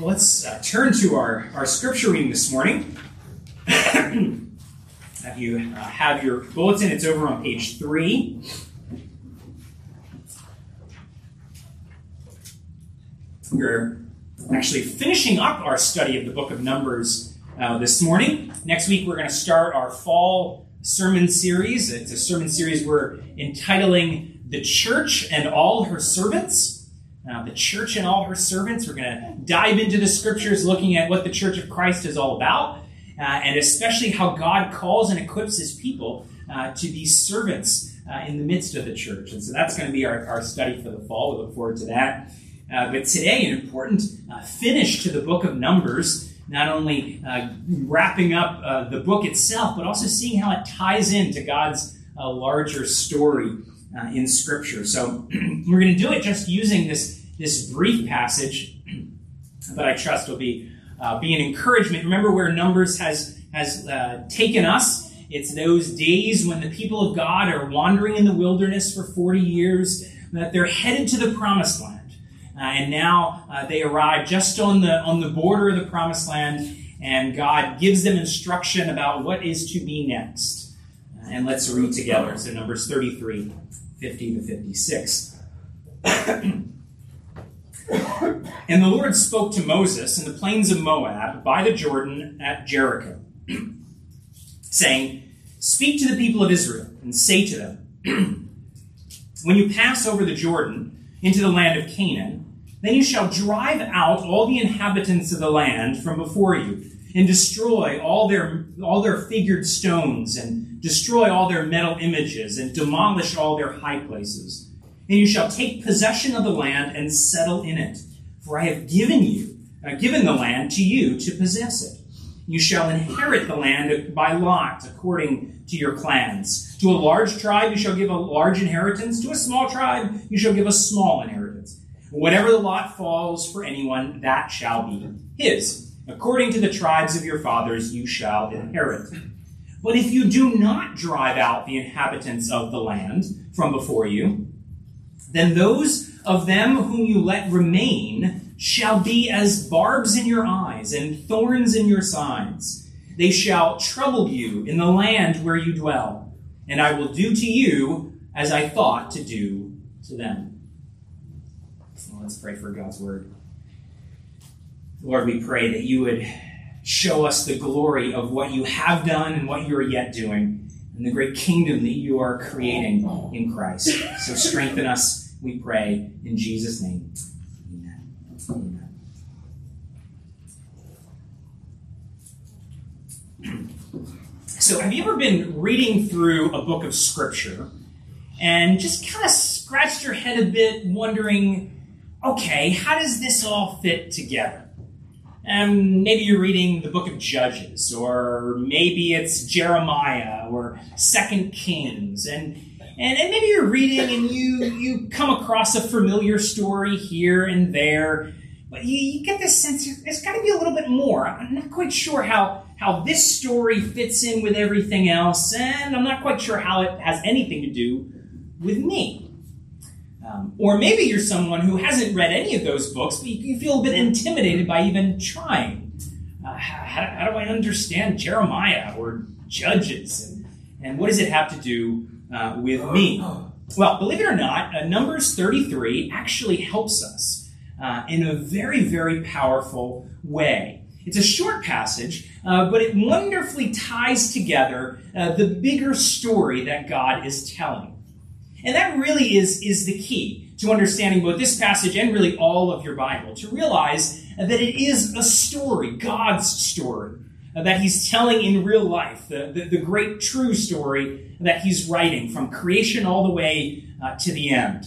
Well, let's uh, turn to our, our scripture reading this morning. if you uh, have your bulletin, it's over on page three. We're actually finishing up our study of the book of Numbers uh, this morning. Next week, we're going to start our fall sermon series. It's a sermon series we're entitling The Church and All Her Servants. Uh, the church and all her servants. We're going to dive into the scriptures looking at what the church of Christ is all about, uh, and especially how God calls and equips his people uh, to be servants uh, in the midst of the church. And so that's going to be our, our study for the fall. We look forward to that. Uh, but today, an important uh, finish to the book of Numbers, not only wrapping up the book itself, but also seeing how it ties into God's larger story uh, in Scripture. So we're going to do it just using this, this brief passage, but I trust will be, uh, be an encouragement. Remember where Numbers has, has uh, taken us. It's those days when the people of God are wandering in the wilderness for 40 years, that they're headed to the promised land. Uh, and now uh, they arrive just on the, on the border of the promised land, and God gives them instruction about what is to be next. Uh, and let's read together. So, Numbers 33. 50 to 56. and the Lord spoke to Moses in the plains of Moab by the Jordan at Jericho, saying, Speak to the people of Israel and say to them, When you pass over the Jordan into the land of Canaan, then you shall drive out all the inhabitants of the land from before you and destroy all their, all their figured stones, and destroy all their metal images, and demolish all their high places. And you shall take possession of the land and settle in it. For I have given you, uh, given the land to you to possess it. You shall inherit the land by lot, according to your clans. To a large tribe you shall give a large inheritance. To a small tribe you shall give a small inheritance. Whatever the lot falls for anyone, that shall be his. According to the tribes of your fathers, you shall inherit. But if you do not drive out the inhabitants of the land from before you, then those of them whom you let remain shall be as barbs in your eyes and thorns in your sides. They shall trouble you in the land where you dwell, and I will do to you as I thought to do to them. Let's pray for God's word. Lord, we pray that you would show us the glory of what you have done and what you are yet doing, and the great kingdom that you are creating in Christ. So strengthen us, we pray, in Jesus' name. Amen. Amen. So, have you ever been reading through a book of Scripture and just kind of scratched your head a bit, wondering, okay, how does this all fit together? And maybe you're reading the book of Judges, or maybe it's Jeremiah or Second Kings, and, and and maybe you're reading and you you come across a familiar story here and there, but you, you get this sense there's got to be a little bit more. I'm not quite sure how how this story fits in with everything else, and I'm not quite sure how it has anything to do with me. Um, or maybe you're someone who hasn't read any of those books, but you, feel a bit intimidated by even trying. Uh, how, how, do I understand Jeremiah or Judges? And, and what does it have to do uh, with me? Well, believe it or not, uh, Numbers 33 actually helps us uh, in a very, very powerful way. It's a short passage, uh, but it wonderfully ties together uh, the bigger story that God is telling. And that really is, is the key to understanding both this passage and really all of your Bible, to realize that it is a story, God's story, uh, that he's telling in real life, the, the, the, great true story that he's writing from creation all the way uh, to the end.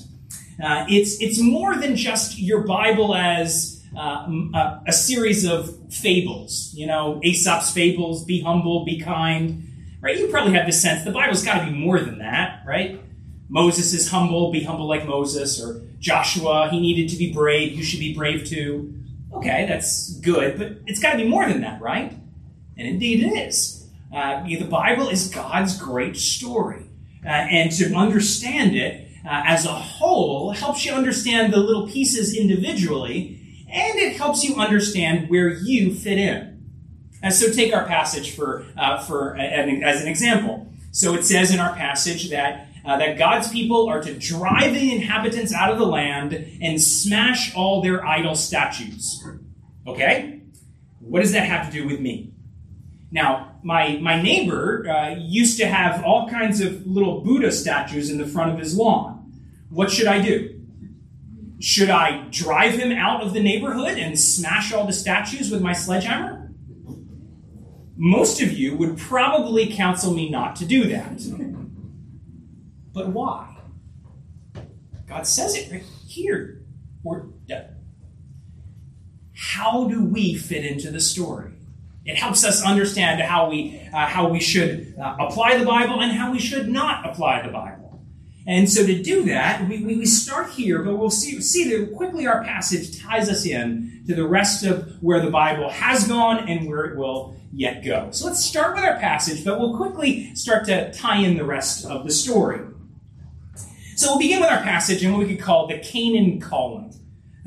Uh, it's, it's more than just your Bible as uh, a, a series of fables, you know, Aesop's fables, be humble, be kind, right? You probably have the sense the Bible's got to be more than that, right? Moses is humble, be humble like Moses, or Joshua, he needed to be brave, you should be brave too. Okay, that's good, but it's got to be more than that, right? And indeed it is. Uh, the Bible is God's great story. Uh, and to understand it uh, as a whole helps you understand the little pieces individually and it helps you understand where you fit in. And so take our passage for, uh, for as an example. So it says in our passage that uh, that God's people are to drive the inhabitants out of the land and smash all their idol statues. Okay? What does that have to do with me? Now, my, my neighbor uh, used to have all kinds of little Buddha statues in the front of his lawn. What should I do? Should I drive him out of the neighborhood and smash all the statues with my sledgehammer? Most of you would probably counsel me not to do that. But why? God says it right here. Or, how do we fit into the story? It helps us understand how we, uh, how we should uh, apply the Bible and how we should not apply the Bible. And so to do that, we, we start here, but we'll see, see that quickly our passage ties us in to the rest of where the Bible has gone and where it will yet go. So let's start with our passage, but we'll quickly start to tie in the rest of the story. So we'll begin with our passage and what we could call the Canaan calling.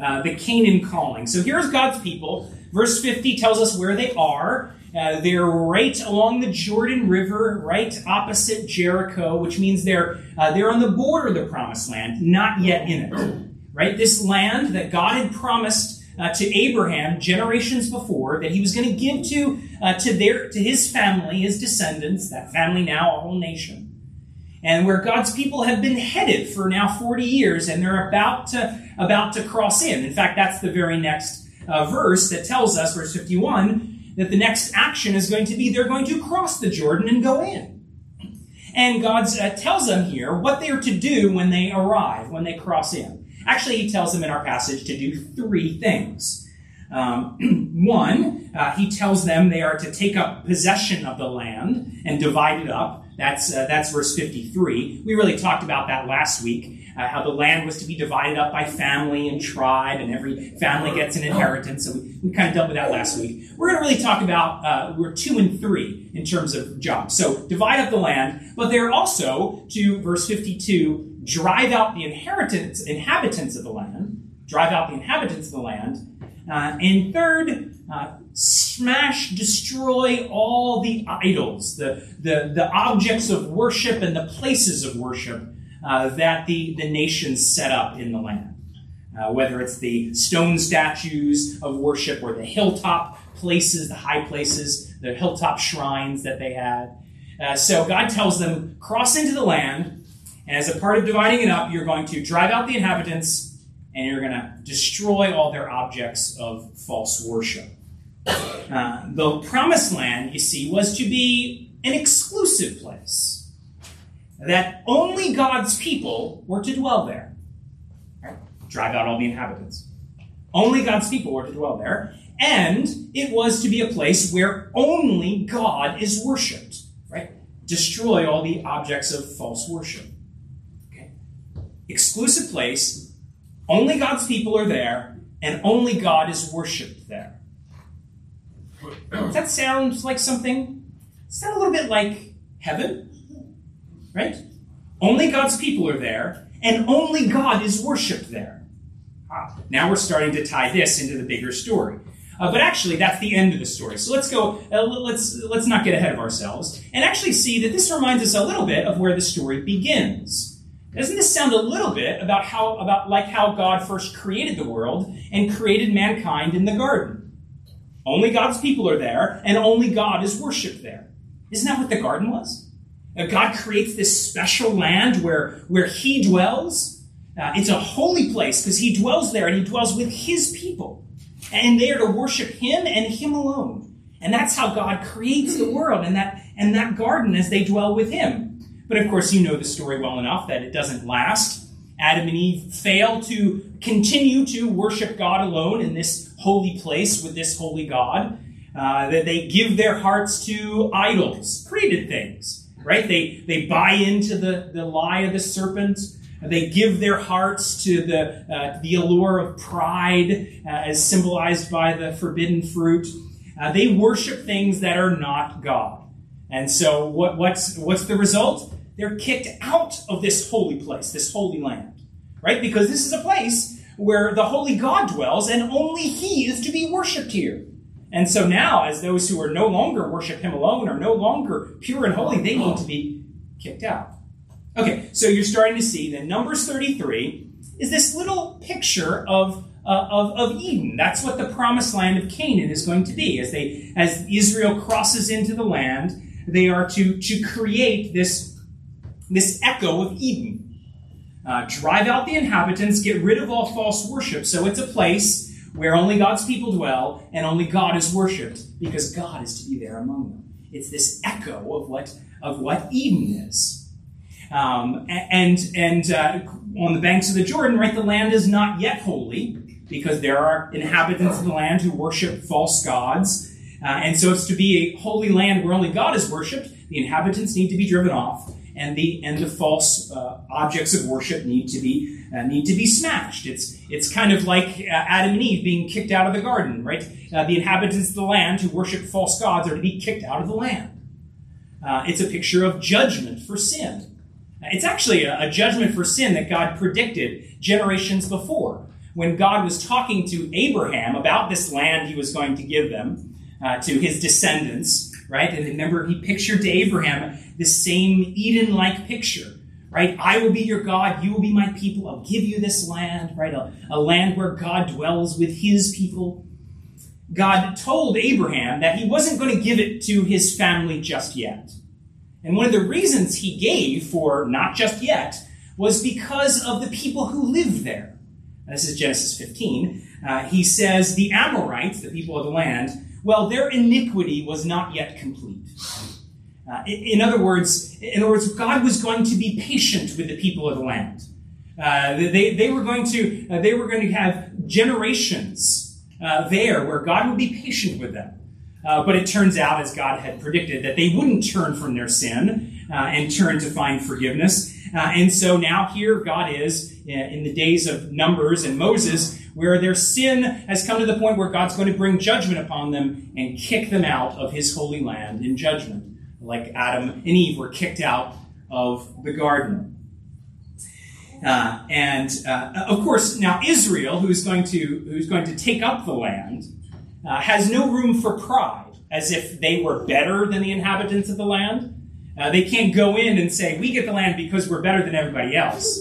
Uh, the Canaan calling. So here's God's people. Verse 50 tells us where they are. Uh, they're right along the Jordan River, right opposite Jericho, which means they're uh, they're on the border of the Promised Land, not yet in it. Right, this land that God had promised uh, to Abraham generations before that He was going to give to uh, to their to his family, his descendants, that family now a whole nation and where God's people have been headed for now 40 years, and they're about to about to cross in. In fact, that's the very next uh, verse that tells us, verse 51, that the next action is going to be they're going to cross the Jordan and go in. And God uh, tells them here what they are to do when they arrive, when they cross in. Actually, He tells them in our passage to do three things. Um, one, uh, He tells them they are to take up possession of the land and divide it up. That's, uh, that's verse 53. We really talked about that last week, uh, how the land was to be divided up by family and tribe, and every family gets an inheritance. So we, we kind of dealt with that last week. We're going to really talk about, uh, we're two and three in terms of jobs. So divide up the land, but they're also, to verse 52, drive out the inheritance, inhabitants of the land, drive out the inhabitants of the land. Uh, and third, uh, smash, destroy all the idols, the, the, the objects of worship and the places of worship uh, that the, the nations set up in the land. Uh, whether it's the stone statues of worship or the hilltop places, the high places, the hilltop shrines that they had. Uh, so God tells them, cross into the land, and as a part of dividing it up, you're going to drive out the inhabitants and you're going to destroy all their objects of false worship. Uh, the promised land, you see, was to be an exclusive place. That only God's people were to dwell there. Drive out all the inhabitants. Only God's people were to dwell there. And it was to be a place where only God is worshipped. Right? Destroy all the objects of false worship. Okay? Exclusive place, only God's people are there, and only God is worshipped there. that sounds like something? Is that a little bit like heaven? Right? Only God's people are there, and only God is worshipped there. Ah, now we're starting to tie this into the bigger story. Uh, but actually, that's the end of the story. So let's go. Uh, let's let's not get ahead of ourselves, and actually see that this reminds us a little bit of where the story begins. Doesn't this sound a little bit about how about like how God first created the world and created mankind in the garden? Only God's people are there, and only God is worshipped there. Isn't that what the garden was? Uh, God creates this special land where, where He dwells. Uh, it's a holy place because He dwells there and He dwells with His people. And they are to worship Him and Him alone. And that's how God creates the world and that, and that garden as they dwell with Him. But of course, you know the story well enough that it doesn't last. Adam and Eve fail to continue to worship God alone in this holy place with this holy God. Uh, that they give their hearts to idols, created things, right? They, they buy into the, the lie of the serpent. They give their hearts to the, uh, the allure of pride, uh, as symbolized by the forbidden fruit. Uh, they worship things that are not God. And so, what, what's, what's the result? They're kicked out of this holy place, this holy land, right? Because this is a place where the holy God dwells, and only He is to be worshipped here. And so now, as those who are no longer worship Him alone are no longer pure and holy, they need to be kicked out. Okay, so you're starting to see that Numbers 33 is this little picture of uh, of, of Eden. That's what the promised land of Canaan is going to be. As they, as Israel crosses into the land, they are to, to create this, this echo of Eden. Uh, drive out the inhabitants, get rid of all false worship. So it's a place where only God's people dwell and only God is worshipped because God is to be there among them. It's this echo of what, of what Eden is. Um, and and uh, on the banks of the Jordan, right, the land is not yet holy because there are inhabitants of the land who worship false gods. Uh, and so it's to be a holy land where only God is worshipped. The inhabitants need to be driven off, and the and the false uh, objects of worship need to be uh, need to be smashed. It's it's kind of like uh, Adam and Eve being kicked out of the garden, right? Uh, the inhabitants of the land who worship false gods are to be kicked out of the land. Uh, it's a picture of judgment for sin. It's actually a, a judgment for sin that God predicted generations before when God was talking to Abraham about this land he was going to give them uh, to his descendants, right? And remember, he pictured to Abraham the same Eden like picture, right? I will be your God, you will be my people, I'll give you this land, right? A, a land where God dwells with his people. God told Abraham that he wasn't going to give it to his family just yet. And one of the reasons he gave for not just yet was because of the people who lived there. This is Genesis 15. Uh, he says, The Amorites, the people of the land, well, their iniquity was not yet complete. Uh, in, in, other words, in other words, God was going to be patient with the people of the land. Uh, they, they were going to uh, they were going to have generations uh, there where God would be patient with them. Uh, but it turns out, as God had predicted, that they wouldn't turn from their sin and turn to find forgiveness. Uh, and so now here God is uh, in the days of Numbers and Moses, where their sin has come to the point where God's going to bring judgment upon them and kick them out of his holy land in judgment, like Adam and Eve were kicked out of the garden. Uh, and uh, of course, now Israel, who's going to who's going to take up the land, uh, has no room for pride, as if they were better than the inhabitants of the land. Uh, they can't go in and say, we get the land because we're better than everybody else.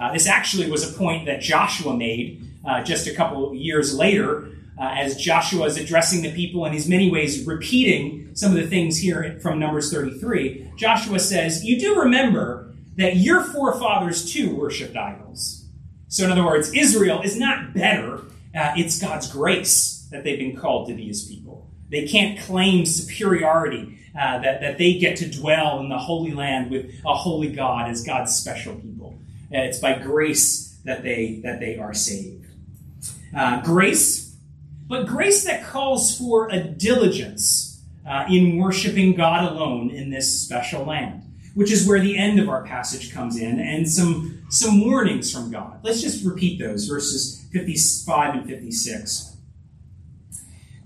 Uh, this actually was a point that Joshua made uh, just a couple years later uh, as Joshua is addressing the people and he's many ways repeating some of the things here from Numbers 33. Joshua says, You do remember that your forefathers too worshipped idols. So, in other words, Israel is not better, uh, it's God's grace that they've been called to be his people. They can't claim superiority uh, that, that they get to dwell in the Holy Land with a holy God as God's special people. Uh, it's by grace that they, that they are saved. Uh, grace, but grace that calls for a diligence uh, in worshiping God alone in this special land, which is where the end of our passage comes in, and some, some warnings from God. Let's just repeat those, verses 55 and 56.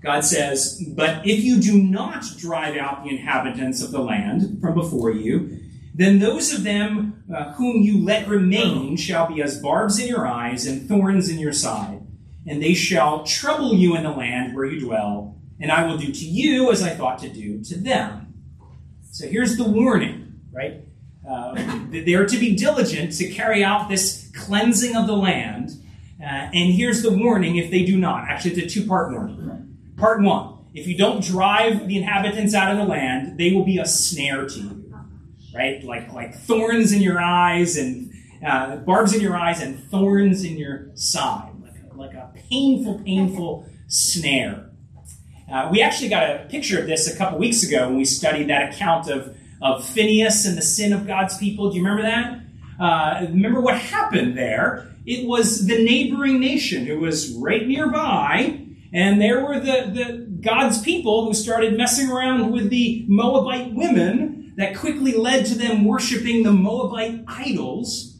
God says, But if you do not drive out the inhabitants of the land from before you, then those of them uh, whom you let remain shall be as barbs in your eyes and thorns in your side, and they shall trouble you in the land where you dwell, and I will do to you as I thought to do to them. So here's the warning, right? Uh, they are to be diligent to carry out this cleansing of the land. Uh, and here's the warning if they do not. Actually, it's a two part warning. Part one if you don't drive the inhabitants out of the land, they will be a snare to you, right? Like, like thorns in your eyes and uh, barbs in your eyes and thorns in your side, like a, like a painful, painful snare. Uh, we actually got a picture of this a couple weeks ago when we studied that account of, of Phineas and the sin of God's people. Do you remember that? Uh, remember what happened there? It was the neighboring nation who was right nearby and there were the, the God's people who started messing around with the Moabite women that quickly led to them worshiping the Moabite idols.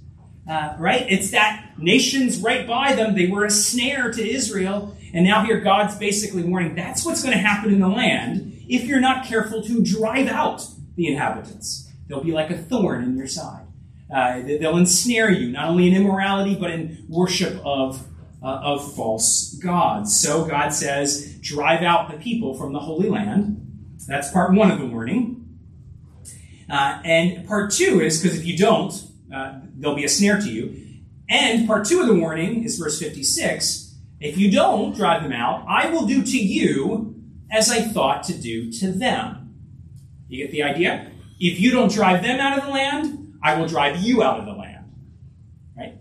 Uh, right? It's that nations right by them, they were a snare to Israel. And now here God's basically warning that's what's going to happen in the land if you're not careful to drive out the inhabitants. They'll be like a thorn in your side. Uh, they'll ensnare you, not only in immorality, but in worship of uh, of false gods. So God says, drive out the people from the Holy Land. That's part one of the warning. Uh, and part two is because if you don't, uh, there'll be a snare to you. And part two of the warning is verse 56 if you don't drive them out, I will do to you as I thought to do to them. You get the idea? If you don't drive them out of the land, I will drive you out of the land. Right?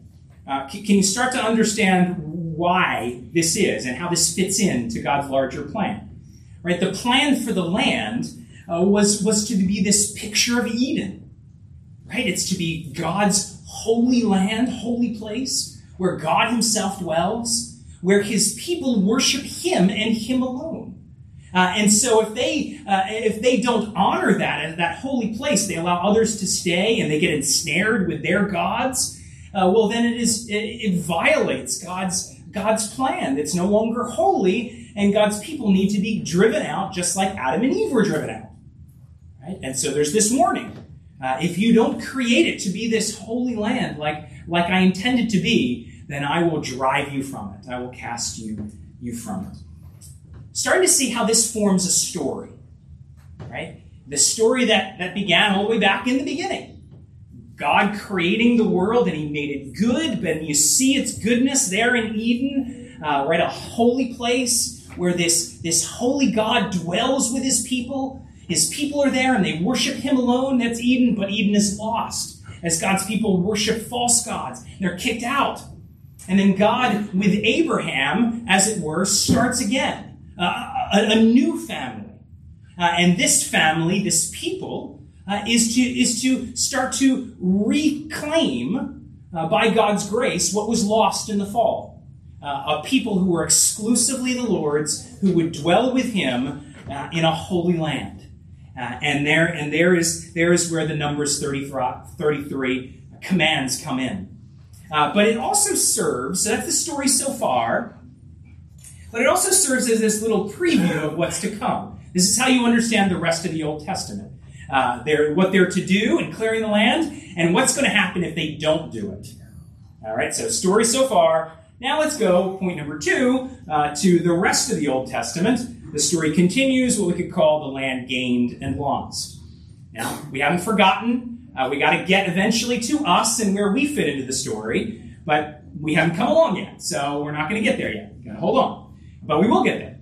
Uh, can, can you start to understand why this is and how this fits into God's larger plan? Right? The plan for the land uh, was, was to be this picture of Eden. Right? It's to be God's holy land, holy place, where God Himself dwells, where His people worship Him and Him alone. Uh, and so if they uh, if they don't honor that that holy place, they allow others to stay and they get ensnared with their gods. Uh, well, then it is it, it, violates God's God's plan. It's no longer holy, and God's people need to be driven out, just like Adam and Eve were driven out. Right? And so there's this warning: uh, if you don't create it to be this holy land, like like I intended to be, then I will drive you from it. I will cast you you from it starting to see how this forms a story, right? The story that, that began all the way back in the beginning. God creating the world and he made it good, but you see its goodness there in Eden, uh, right? A holy place where this, this holy God dwells with his people. His people are there and they worship him alone. That's Eden, but Eden is lost as God's people worship false gods. They're kicked out. And then God, with Abraham, as it were, starts again uh, a, a, new family. Uh, and this family, this people, uh, is to is to start to reclaim uh, by God's grace what was lost in the fall. Uh, a people who were exclusively the Lord's, who would dwell with Him uh, in a holy land. and there and there is there is where the numbers 33, 33 commands come in. but it also serves, so that's the story so far, but it also serves as this little preview of what's to come. This is how you understand the rest of the Old Testament. Uh, they're, what they're to do in clearing the land, and what's going to happen if they don't do it. All right, so story so far. Now let's go, point number two, uh, to the rest of the Old Testament. The story continues what we could call the land gained and lost. Now, we haven't forgotten. Uh, we got to get eventually to us and where we fit into the story, but we haven't come along yet, so we're not going to get there yet. Gotta hold on. But we will get there.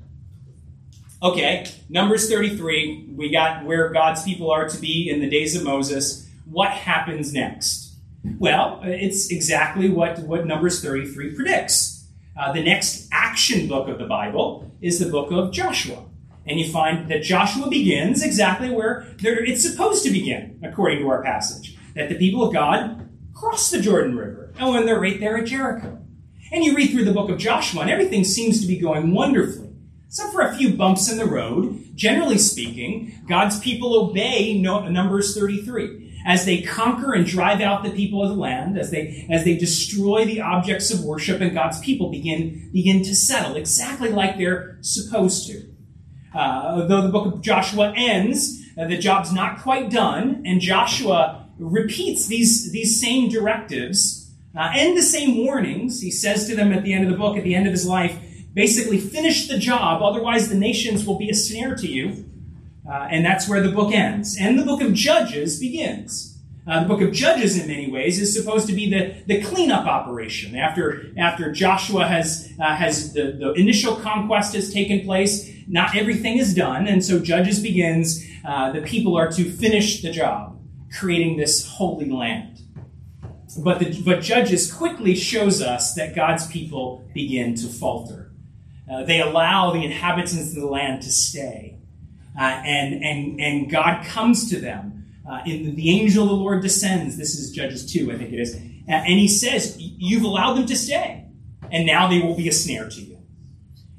Okay, Numbers 33, we got where God's people are to be in the days of Moses. What happens next? Well, it's exactly what, what Numbers 33 predicts. Uh, the next action book of the Bible is the book of Joshua. And you find that Joshua begins exactly where it's supposed to begin, according to our passage. That the people of God cross the Jordan River. And when they're right there at Jericho. And you read through the book of Joshua, and everything seems to be going wonderfully. Except for a few bumps in the road, generally speaking, God's people obey Numbers 33 as they conquer and drive out the people of the land, as they as they destroy the objects of worship, and God's people begin begin to settle exactly like they're supposed to. Uh, though the book of Joshua ends, uh, the job's not quite done, and Joshua repeats these these same directives uh, and the same warnings. He says to them at the end of the book, at the end of his life, basically, finish the job, otherwise, the nations will be a snare to you. Uh, and that's where the book ends. And the book of Judges begins. Uh, the book of Judges, in many ways, is supposed to be the, the cleanup operation. After, after Joshua has, uh, has the, the initial conquest has taken place, not everything is done. And so Judges begins. Uh, the people are to finish the job, creating this holy land. But, the, but Judges quickly shows us that God's people begin to falter. Uh, they allow the inhabitants of the land to stay. Uh, and, and, and God comes to them. Uh, in the angel of the Lord descends. This is Judges 2, I think it is. and he says, You've allowed them to stay, and now they will be a snare to you.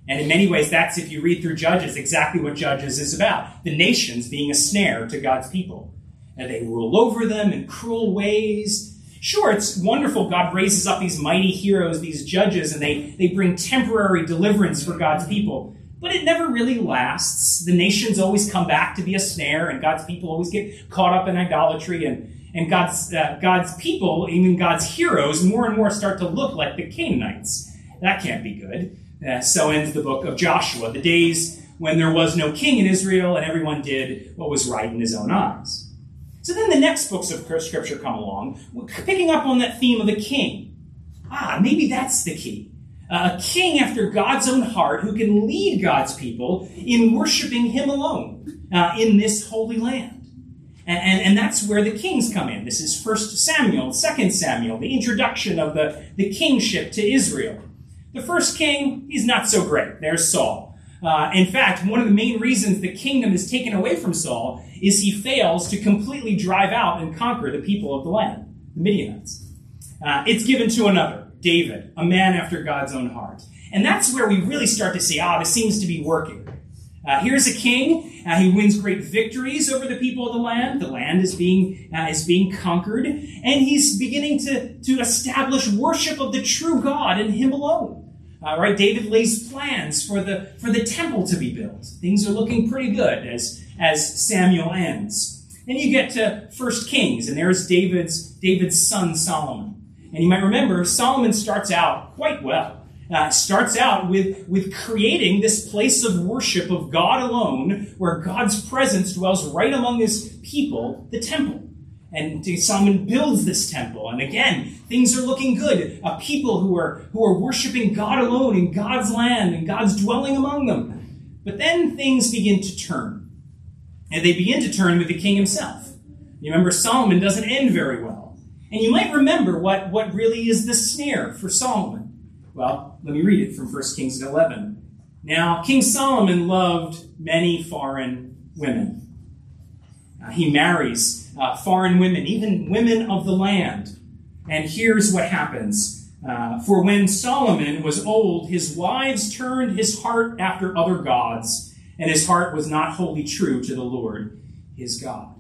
And in many ways, that's, if you read through Judges, exactly what Judges is about. The nations being a snare to God's people. And they rule over them in cruel ways. Sure, it's wonderful God raises up these mighty heroes, these judges, and they, they bring temporary deliverance for God's people. But it never really lasts. The nations always come back to be a snare, and God's people always get caught up in idolatry, and, and God's, uh, God's people, even God's heroes, more and more start to look like the Canaanites. that can't be good. Uh, so ends the book of Joshua, the days when there was no king in Israel and everyone did what was right in his own eyes. So then the next books of scripture come along, picking up on that theme of the king. Ah, maybe that's the key. A king after God's own heart who can lead God's people in worshiping him alone uh, in this holy land. And, and, and, that's where the kings come in. This is 1 Samuel, 2 Samuel, the introduction of the, the kingship to Israel. The first king, he's not so great. There's Saul. Uh, in fact, one of the main reasons the kingdom is taken away from Saul is he fails to completely drive out and conquer the people of the land, the Midianites. Uh, it's given to another, David, a man after God's own heart. And that's where we really start to see, ah, this seems to be working. Uh, here's a king. Uh, he wins great victories over the people of the land. The land is being uh, is being conquered, and he's beginning to to establish worship of the true God and Him alone. Uh, right, David lays plans for the for the temple to be built. Things are looking pretty good as as Samuel ends. Then you get to First Kings, and there's David's David's son Solomon. And you might remember Solomon starts out quite well. Uh, starts out with, with creating this place of worship of God alone, where God's presence dwells right among his people, the temple. And Solomon builds this temple. And again, things are looking good. A people who are, who are worshiping God alone in God's land and God's dwelling among them. But then things begin to turn. And they begin to turn with the king himself. You remember, Solomon doesn't end very well. And you might remember what, what really is the snare for Solomon. Well, let me read it from 1 Kings 11. Now, King Solomon loved many foreign women. Uh, he marries uh, foreign women, even women of the land. And here's what happens. Uh, For when Solomon was old, his wives turned his heart after other gods, and his heart was not wholly true to the Lord his God.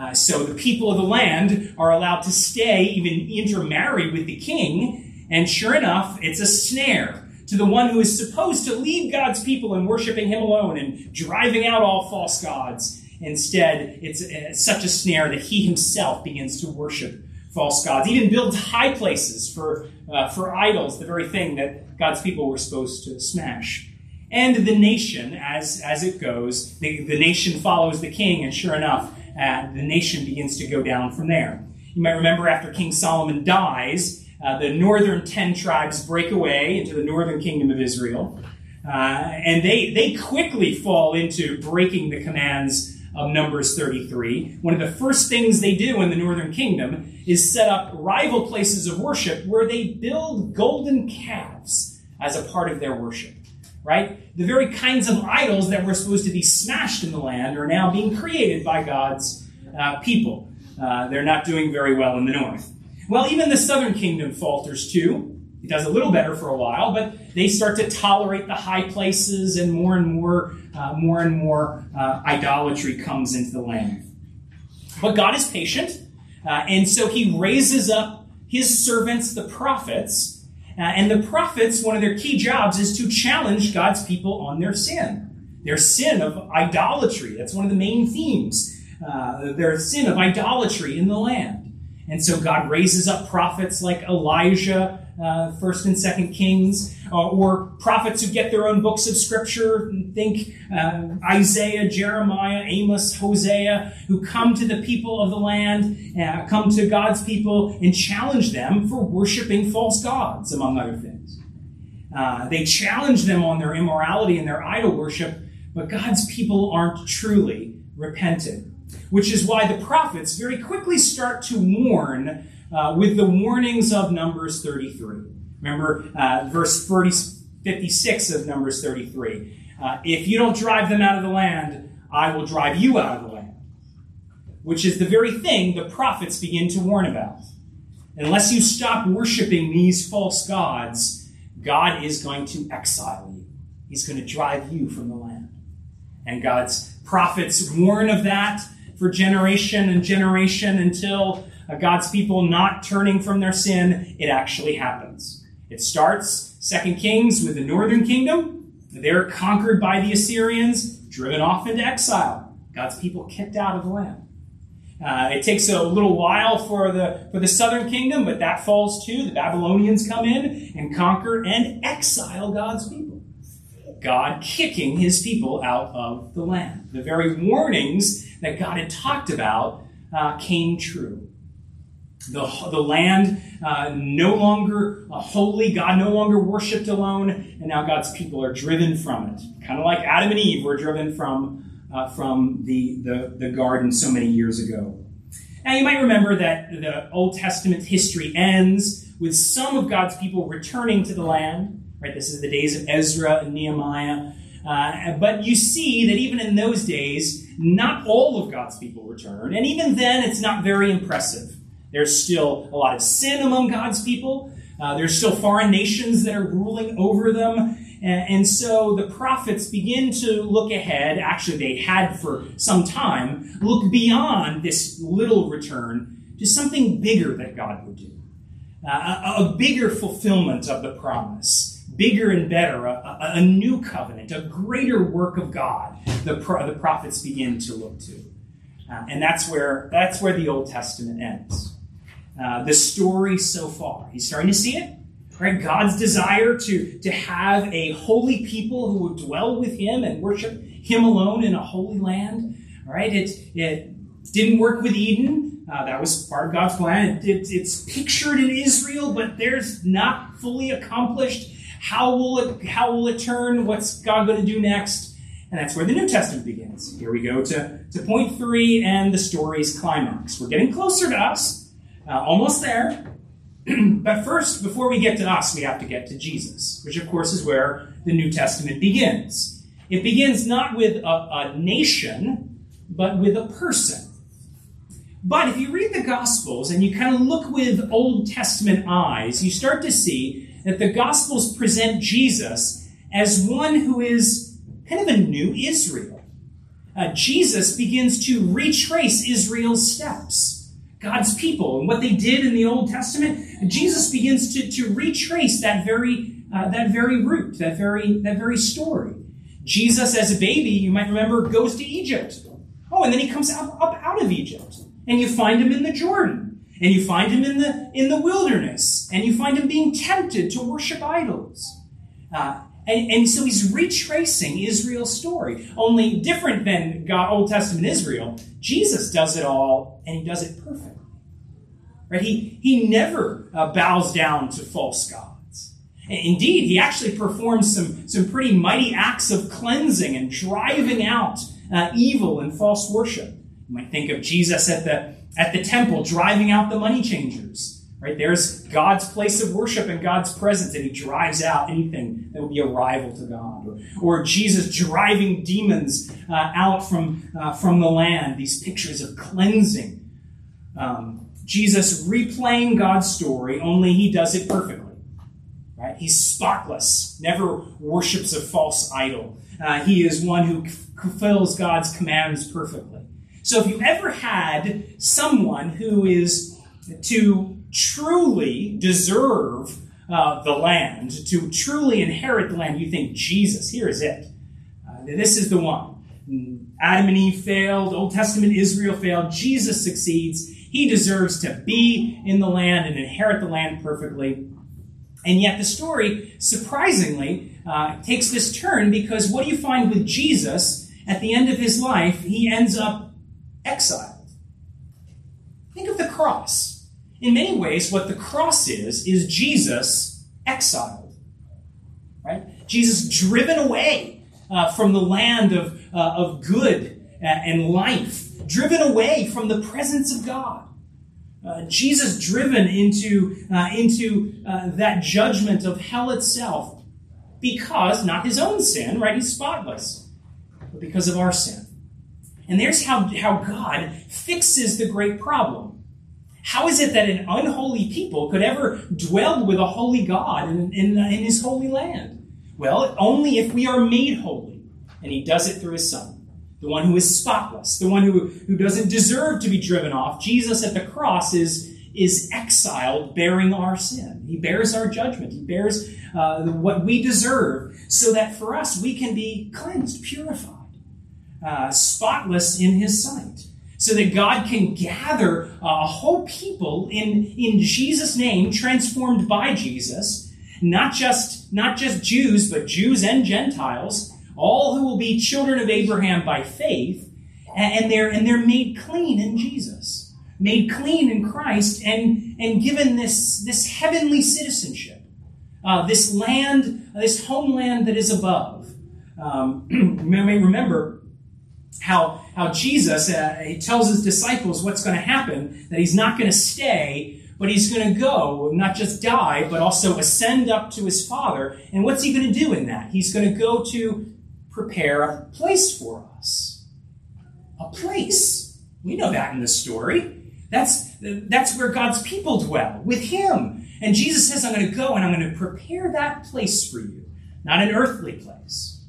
Uh, so the people of the land are allowed to stay, even intermarry with the king, and sure enough, it's a snare to the one who is supposed to lead God's people in worshiping him alone and driving out all false gods. Instead, it's, it's such a snare that he himself begins to worship false gods. Even builds high places for, uh, for idols, the very thing that God's people were supposed to smash. And the nation, as, as it goes, the, the nation follows the king, and sure enough, uh, the nation begins to go down from there. You might remember after King Solomon dies, uh, the northern ten tribes break away into the northern kingdom of Israel. Uh, and they, they quickly fall into breaking the commands of Numbers 33. One of the first things they do in the northern kingdom is set up rival places of worship where they build golden calves as a part of their worship. Right? The very kinds of idols that were supposed to be smashed in the land are now being created by God's uh, people. Uh, they're not doing very well in the north. Well, even the southern kingdom falters too. It does a little better for a while, but they start to tolerate the high places, and more and more, uh, more and more uh, idolatry comes into the land. But God is patient, uh, and so He raises up His servants, the prophets, uh, and the prophets, one of their key jobs is to challenge God's people on their sin, their sin of idolatry. That's one of the main themes. Uh, their sin of idolatry in the land. And so God raises up prophets like Elijah uh, First and Second Kings, uh, or prophets who get their own books of scripture. Think uh, Isaiah, Jeremiah, Amos, Hosea, who come to the people of the land, uh, come to God's people, and challenge them for worshiping false gods, among other things. Uh, they challenge them on their immorality and their idol worship, but God's people aren't truly repentant. Which is why the prophets very quickly start to warn uh, with the warnings of Numbers 33. Remember uh, verse 30, 56 of Numbers 33. Uh, if you don't drive them out of the land, I will drive you out of the land. Which is the very thing the prophets begin to warn about. Unless you stop worshiping these false gods, God is going to exile you. He's going to drive you from the land. And God's prophets warn of that for generation and generation until God's people not turning from their sin, it actually happens. It starts, Second Kings, with the northern kingdom. They're conquered by the Assyrians, driven off into exile. God's people kicked out of the land. Uh, it takes a little while for the for the southern kingdom, but that falls too. The Babylonians come in and conquer and exile God's people. God kicking his people out of the land. The very warnings that God had talked about uh, came true. The, the land uh, no longer holy, God no longer worshipped alone, and now God's people are driven from it. Kind of like Adam and Eve were driven from, uh, from the, the, the garden so many years ago. Now, you might remember that the Old Testament history ends with some of God's people returning to the land. Right, this is the days of Ezra and Nehemiah. Uh, but you see that even in those days, not all of God's people return, and even then, it's not very impressive. There's still a lot of sin among God's people. Uh, there's still foreign nations that are ruling over them. And, and, so the prophets begin to look ahead. Actually, they had for some time, look beyond this little return to something bigger that God would do. Uh, a, a, bigger fulfillment of the promise, bigger and better, a, a, a new covenant, a greater work of God, the, pro, the prophets begin to look to. Uh, and that's where, that's where the Old Testament ends. Uh, the story so far. He's starting to see it. Right? God's desire to, to have a holy people who would dwell with him and worship him alone in a holy land. All right? It, it didn't work with Eden. Uh, that was part of God's plan. It, it, it's pictured in Israel, but there's not fully accomplished. How will it, how will it turn? What's God going to do next? And that's where the New Testament begins. Here we go to, to point three and the story's climax. We're getting closer to us. Uh, almost there. but first, before we get to us, we have to get to Jesus, which of course is where the New Testament begins. It begins not with a, a nation, but with a person. But if you read the Gospels and you kind of look with Old Testament eyes, you start to see that the Gospels present Jesus as one who is kind of a new Israel. Uh, Jesus begins to retrace Israel's steps. God's people and what they did in the Old Testament, Jesus begins to, to retrace that very, uh, that very route, that very, that very story. Jesus, as a baby, you might remember, goes to Egypt. Oh, and then he comes up, up out of Egypt. And you find him in the Jordan. And you find him in the, in the wilderness. And you find him being tempted to worship idols. Uh, and, and, so he's retracing Israel's story. Only different than God, Old Testament Israel, Jesus does it all and he does it perfectly. Right? He, he never uh, bows down to false gods. Indeed, he actually performs some, some pretty mighty acts of cleansing and driving out uh, evil and false worship. You might think of Jesus at the, at the temple driving out the money changers. Right? There's God's place of worship and God's presence, and he drives out anything that would be a rival to God. Or, or Jesus driving demons uh, out from, uh, from the land, these pictures of cleansing. Um, Jesus replaying God's story, only he does it perfectly. Right? He's spotless, never worships a false idol. Uh, he is one who fulfills God's commands perfectly. So if you ever had someone who is to truly deserve uh, the land, to truly inherit the land, you think, Jesus, here is it. Uh, this is the one. Adam and Eve failed, Old Testament Israel failed, Jesus succeeds. He deserves to be in the land and inherit the land perfectly. And yet, the story, surprisingly, uh, takes this turn because what do you find with Jesus at the end of his life? He ends up exiled. Think of the cross. In many ways, what the cross is, is Jesus exiled. Right? Jesus driven away uh, from the land of, uh, of good uh, and life, driven away from the presence of God. Uh, Jesus driven into, uh, into uh, that judgment of hell itself because, not his own sin, right? He's spotless, but because of our sin. And there's how, how God fixes the great problem. How is it that an unholy people could ever dwell with a holy God in, in, in his holy land? Well, only if we are made holy. And he does it through his son, the one who is spotless, the one who, who doesn't deserve to be driven off. Jesus at the cross is, is exiled bearing our sin. He bears our judgment. He bears uh, what we deserve so that for us we can be cleansed, purified, uh, spotless in his sight. So that God can gather a whole people in, in Jesus' name, transformed by Jesus, not just, not just Jews, but Jews and Gentiles, all who will be children of Abraham by faith, and they're, and they're made clean in Jesus, made clean in Christ, and, and given this, this heavenly citizenship, uh, this land, this homeland that is above. Um, you may remember how, how Jesus uh, he tells his disciples what's going to happen, that he's not going to stay, but he's going to go, not just die, but also ascend up to his Father. And what's he going to do in that? He's going to go to prepare a place for us. A place. We know that in the story. That's, that's where God's people dwell, with him. And Jesus says, I'm going to go and I'm going to prepare that place for you. Not an earthly place,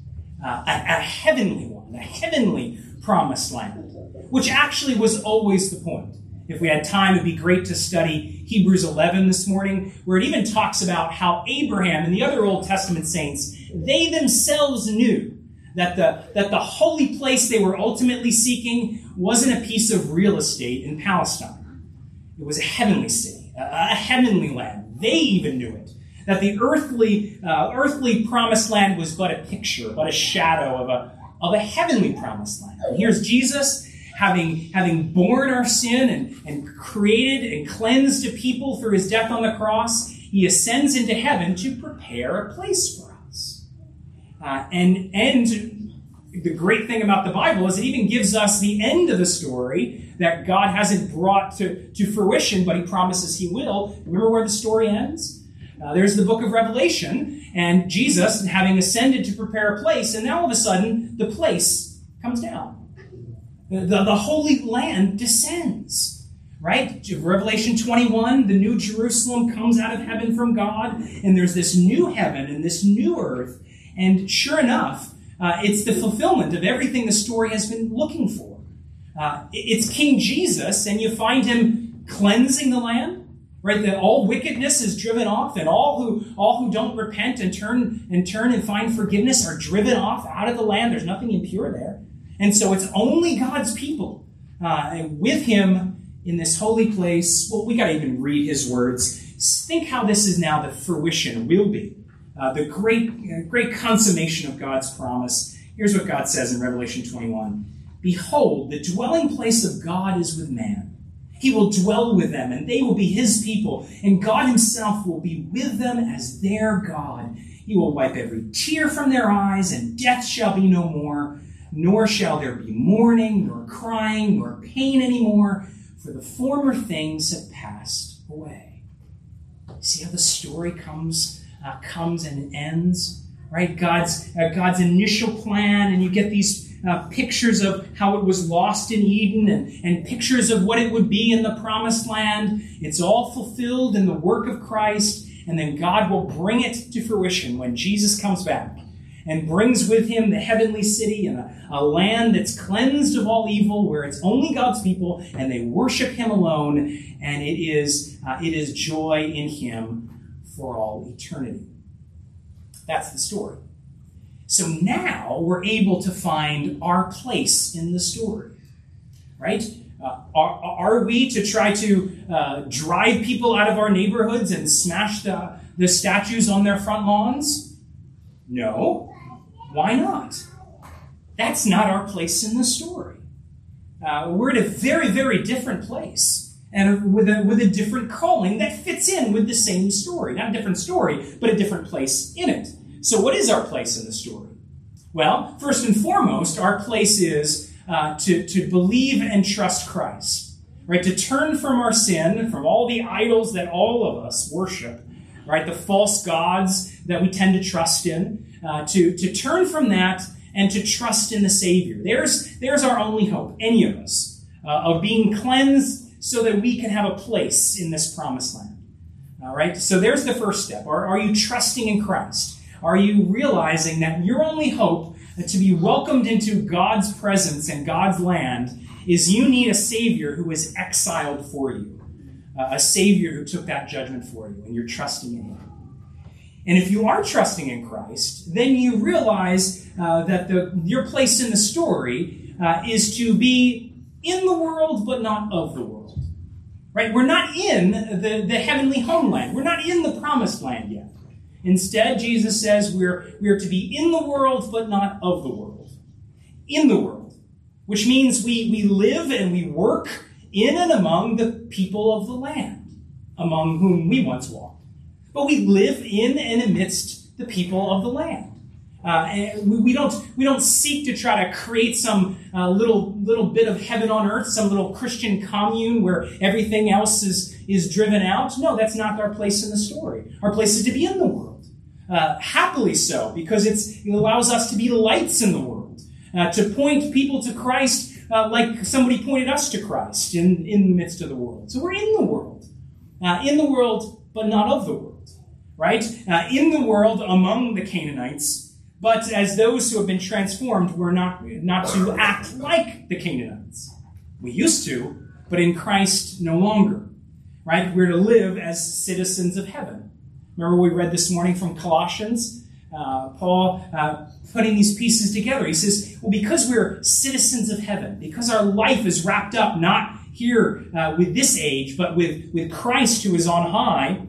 uh, a, a heavenly one, a heavenly promised land, which actually was always the point. If we had time, it'd be great to study Hebrews 11 this morning, where it even talks about how Abraham and the other Old Testament saints, they themselves knew that the, that the holy place they were ultimately seeking wasn't a piece of real estate in Palestine. It was a heavenly city, a, a heavenly land. They even knew it. That the earthly, uh, earthly promised land was but a picture, but a shadow of a, of a heavenly promised land. And here's Jesus having, having borne our sin and, and created and cleansed a people through his death on the cross. He ascends into heaven to prepare a place for us. Uh, and, and the great thing about the Bible is it even gives us the end of the story that God hasn't brought to, to fruition, but he promises he will. Remember where the story ends? Uh, there's the book of Revelation, and Jesus having ascended to prepare a place, and now all of a sudden the place comes down. The, the, the Holy Land descends. Right? Revelation 21, the new Jerusalem comes out of heaven from God, and there's this new heaven and this new earth. And sure enough, uh, it's the fulfillment of everything the story has been looking for. Uh, it's King Jesus, and you find him cleansing the land, right that all wickedness is driven off and all who all who don't repent and turn and turn and find forgiveness are driven off out of the land. There's nothing impure there. And so it's only god's people uh, and with him in this holy place. Well we got to even read his words. Think how this is now the fruition will be uh, the great uh, great consummation of god's promise. Here's what god says in revelation 21 behold the dwelling place of god is with man he will dwell with them, and they will be his people, and God himself will be with them as their God. He will wipe every tear from their eyes, and death shall be no more, nor shall there be mourning, nor crying, nor pain anymore, for the former things have passed away. See how the story comes, uh, comes and ends, right? God's uh, God's initial plan, and you get these uh, pictures of how it was lost in Eden and, and pictures of what it would be in the promised land. It's all fulfilled in the work of Christ, and then God will bring it to fruition when Jesus comes back and brings with him the heavenly city and a, a land that's cleansed of all evil, where it's only God's people and they worship him alone, and it is, uh, it is joy in him for all eternity. That's the story. So now we're able to find our place in the story, right? Uh, are, are, we to try to uh, drive people out of our neighborhoods and smash the, the statues on their front lawns? No. Why not? That's not our place in the story. Uh, we're at a very, very different place and with a, with a different calling that fits in with the same story. Not a different story, but a different place in it. So, what is our place in the story? Well, first and foremost, our place is uh, to, to believe and trust Christ, right? To turn from our sin, from all the idols that all of us worship, right? The false gods that we tend to trust in, uh, to, to turn from that and to trust in the Savior. There's, there's our only hope, any of us, uh, of being cleansed so that we can have a place in this promised land. All right, so there's the first step. Are, are you trusting in Christ? Are you realizing that your only hope to be welcomed into God's presence and God's land is you need a Savior who was exiled for you, uh, a Savior who took that judgment for you, and you're trusting in Him? And if you are trusting in Christ, then you realize uh, that the, your place in the story uh, is to be in the world, but not of the world. Right? We're not in the, the heavenly homeland. We're not in the promised land yet. Instead, Jesus says we're, we are to be in the world, but not of the world. In the world. Which means we, we live and we work in and among the people of the land, among whom we once walked. But we live in and amidst the people of the land. Uh, we, we, don't we don't seek to try to create some uh, little little bit of heaven on earth, some little Christian commune where everything else is is driven out. No, that's not our place in the story. Our place is to be in the world, uh, happily so, because it allows us to be lights in the world, uh, to point people to Christ uh, like somebody pointed us to Christ in in the midst of the world. So we're in the world, uh, in the world, but not of the world, right? in the world among the Canaanites but as those who have been transformed, we're not, not to act like the Canaanites. We used to, but in Christ no longer. Right? We're to live as citizens of heaven. Remember we read this morning from Colossians? Uh, Paul uh, putting these pieces together. He says, well, because we're citizens of heaven, because our life is wrapped up not here uh, with this age, but with, with Christ who is on high,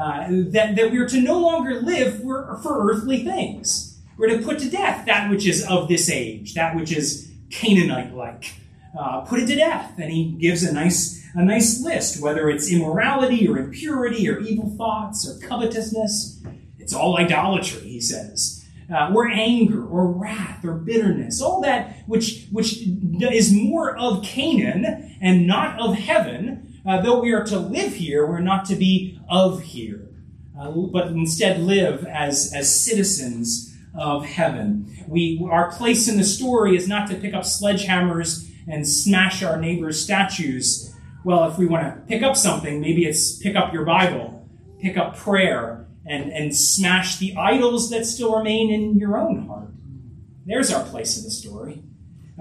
uh, that, that we're to no longer live for, for earthly things we're to put to death that which is of this age, that which is Canaanite like. Uh, put it to death. And he gives a nice, a nice list, whether it's immorality or impurity or evil thoughts or covetousness. It's all idolatry, he says. Uh, or anger or wrath or bitterness, all that which, which is more of Canaan and not of heaven. Uh, though we are to live here, we're not to be of here, uh, but instead live as, as citizens of heaven. We, our place in the story is not to pick up sledgehammers and smash our neighbor's statues. Well, if we want to pick up something, maybe it's pick up your Bible, pick up prayer, and, and smash the idols that still remain in your own heart. There's our place in the story.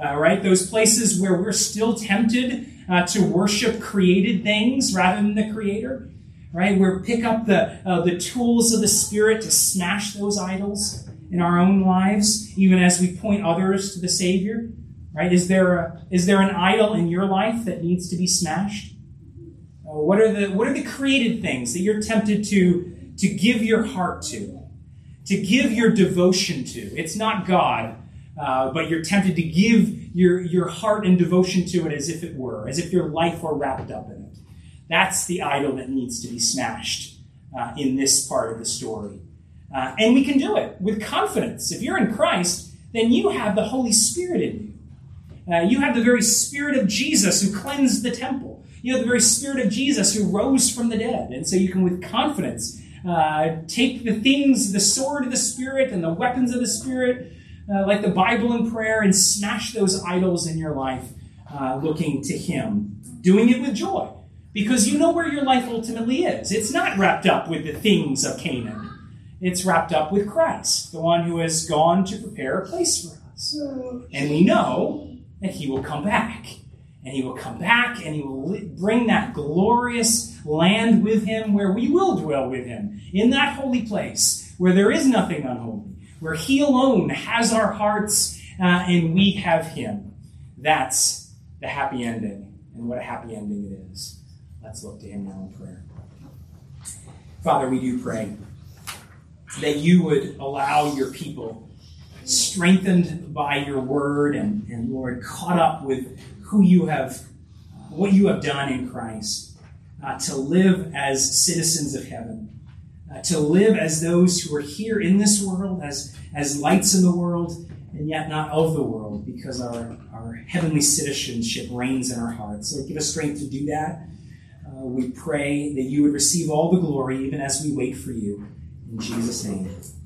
Uh, right? Those places where we're still tempted uh, to worship created things rather than the Creator. Right? Where pick up the, uh, the tools of the Spirit to smash those idols in our own lives, even as we point others to the Savior? Right? Is there, a, is there an idol in your life that needs to be smashed? Uh, what are the what are the created things that you're tempted to to give your heart to, to give your devotion to? It's not God, uh, but you're tempted to give your your heart and devotion to it as if it were, as if your life were wrapped up in it. That's the idol that needs to be smashed uh, in this part of the story. Uh, and we can do it with confidence. If you're in Christ, then you have the Holy Spirit in you. Uh, you have the very Spirit of Jesus who cleansed the temple. You have the very Spirit of Jesus who rose from the dead. And so you can, with confidence, uh, take the things, the sword of the Spirit and the weapons of the Spirit, uh, like the Bible and prayer, and smash those idols in your life, uh, looking to Him, doing it with joy. Because you know where your life ultimately is. It's not wrapped up with the things of Canaan it's wrapped up with Christ, the one who has gone to prepare a place for us. And we know that he will come back. And he will come back and he will bring that glorious land with him where we will dwell with him, in that holy place where there is nothing unholy, where he alone has our hearts uh, and we have him. That's the happy ending. And what a happy ending it is. Let's look to him now in prayer. Father, we do pray that you would allow your people, strengthened by your word and, and Lord, caught up with who you have, what you have done in Christ, uh, to live as citizens of heaven, uh, to live as those who are here in this world, as, as lights in the world, and yet not of the world, because our, our heavenly citizenship reigns in our hearts. So give us strength to do that. Uh, we pray that you would receive all the glory even as we wait for you. In Jesus' name.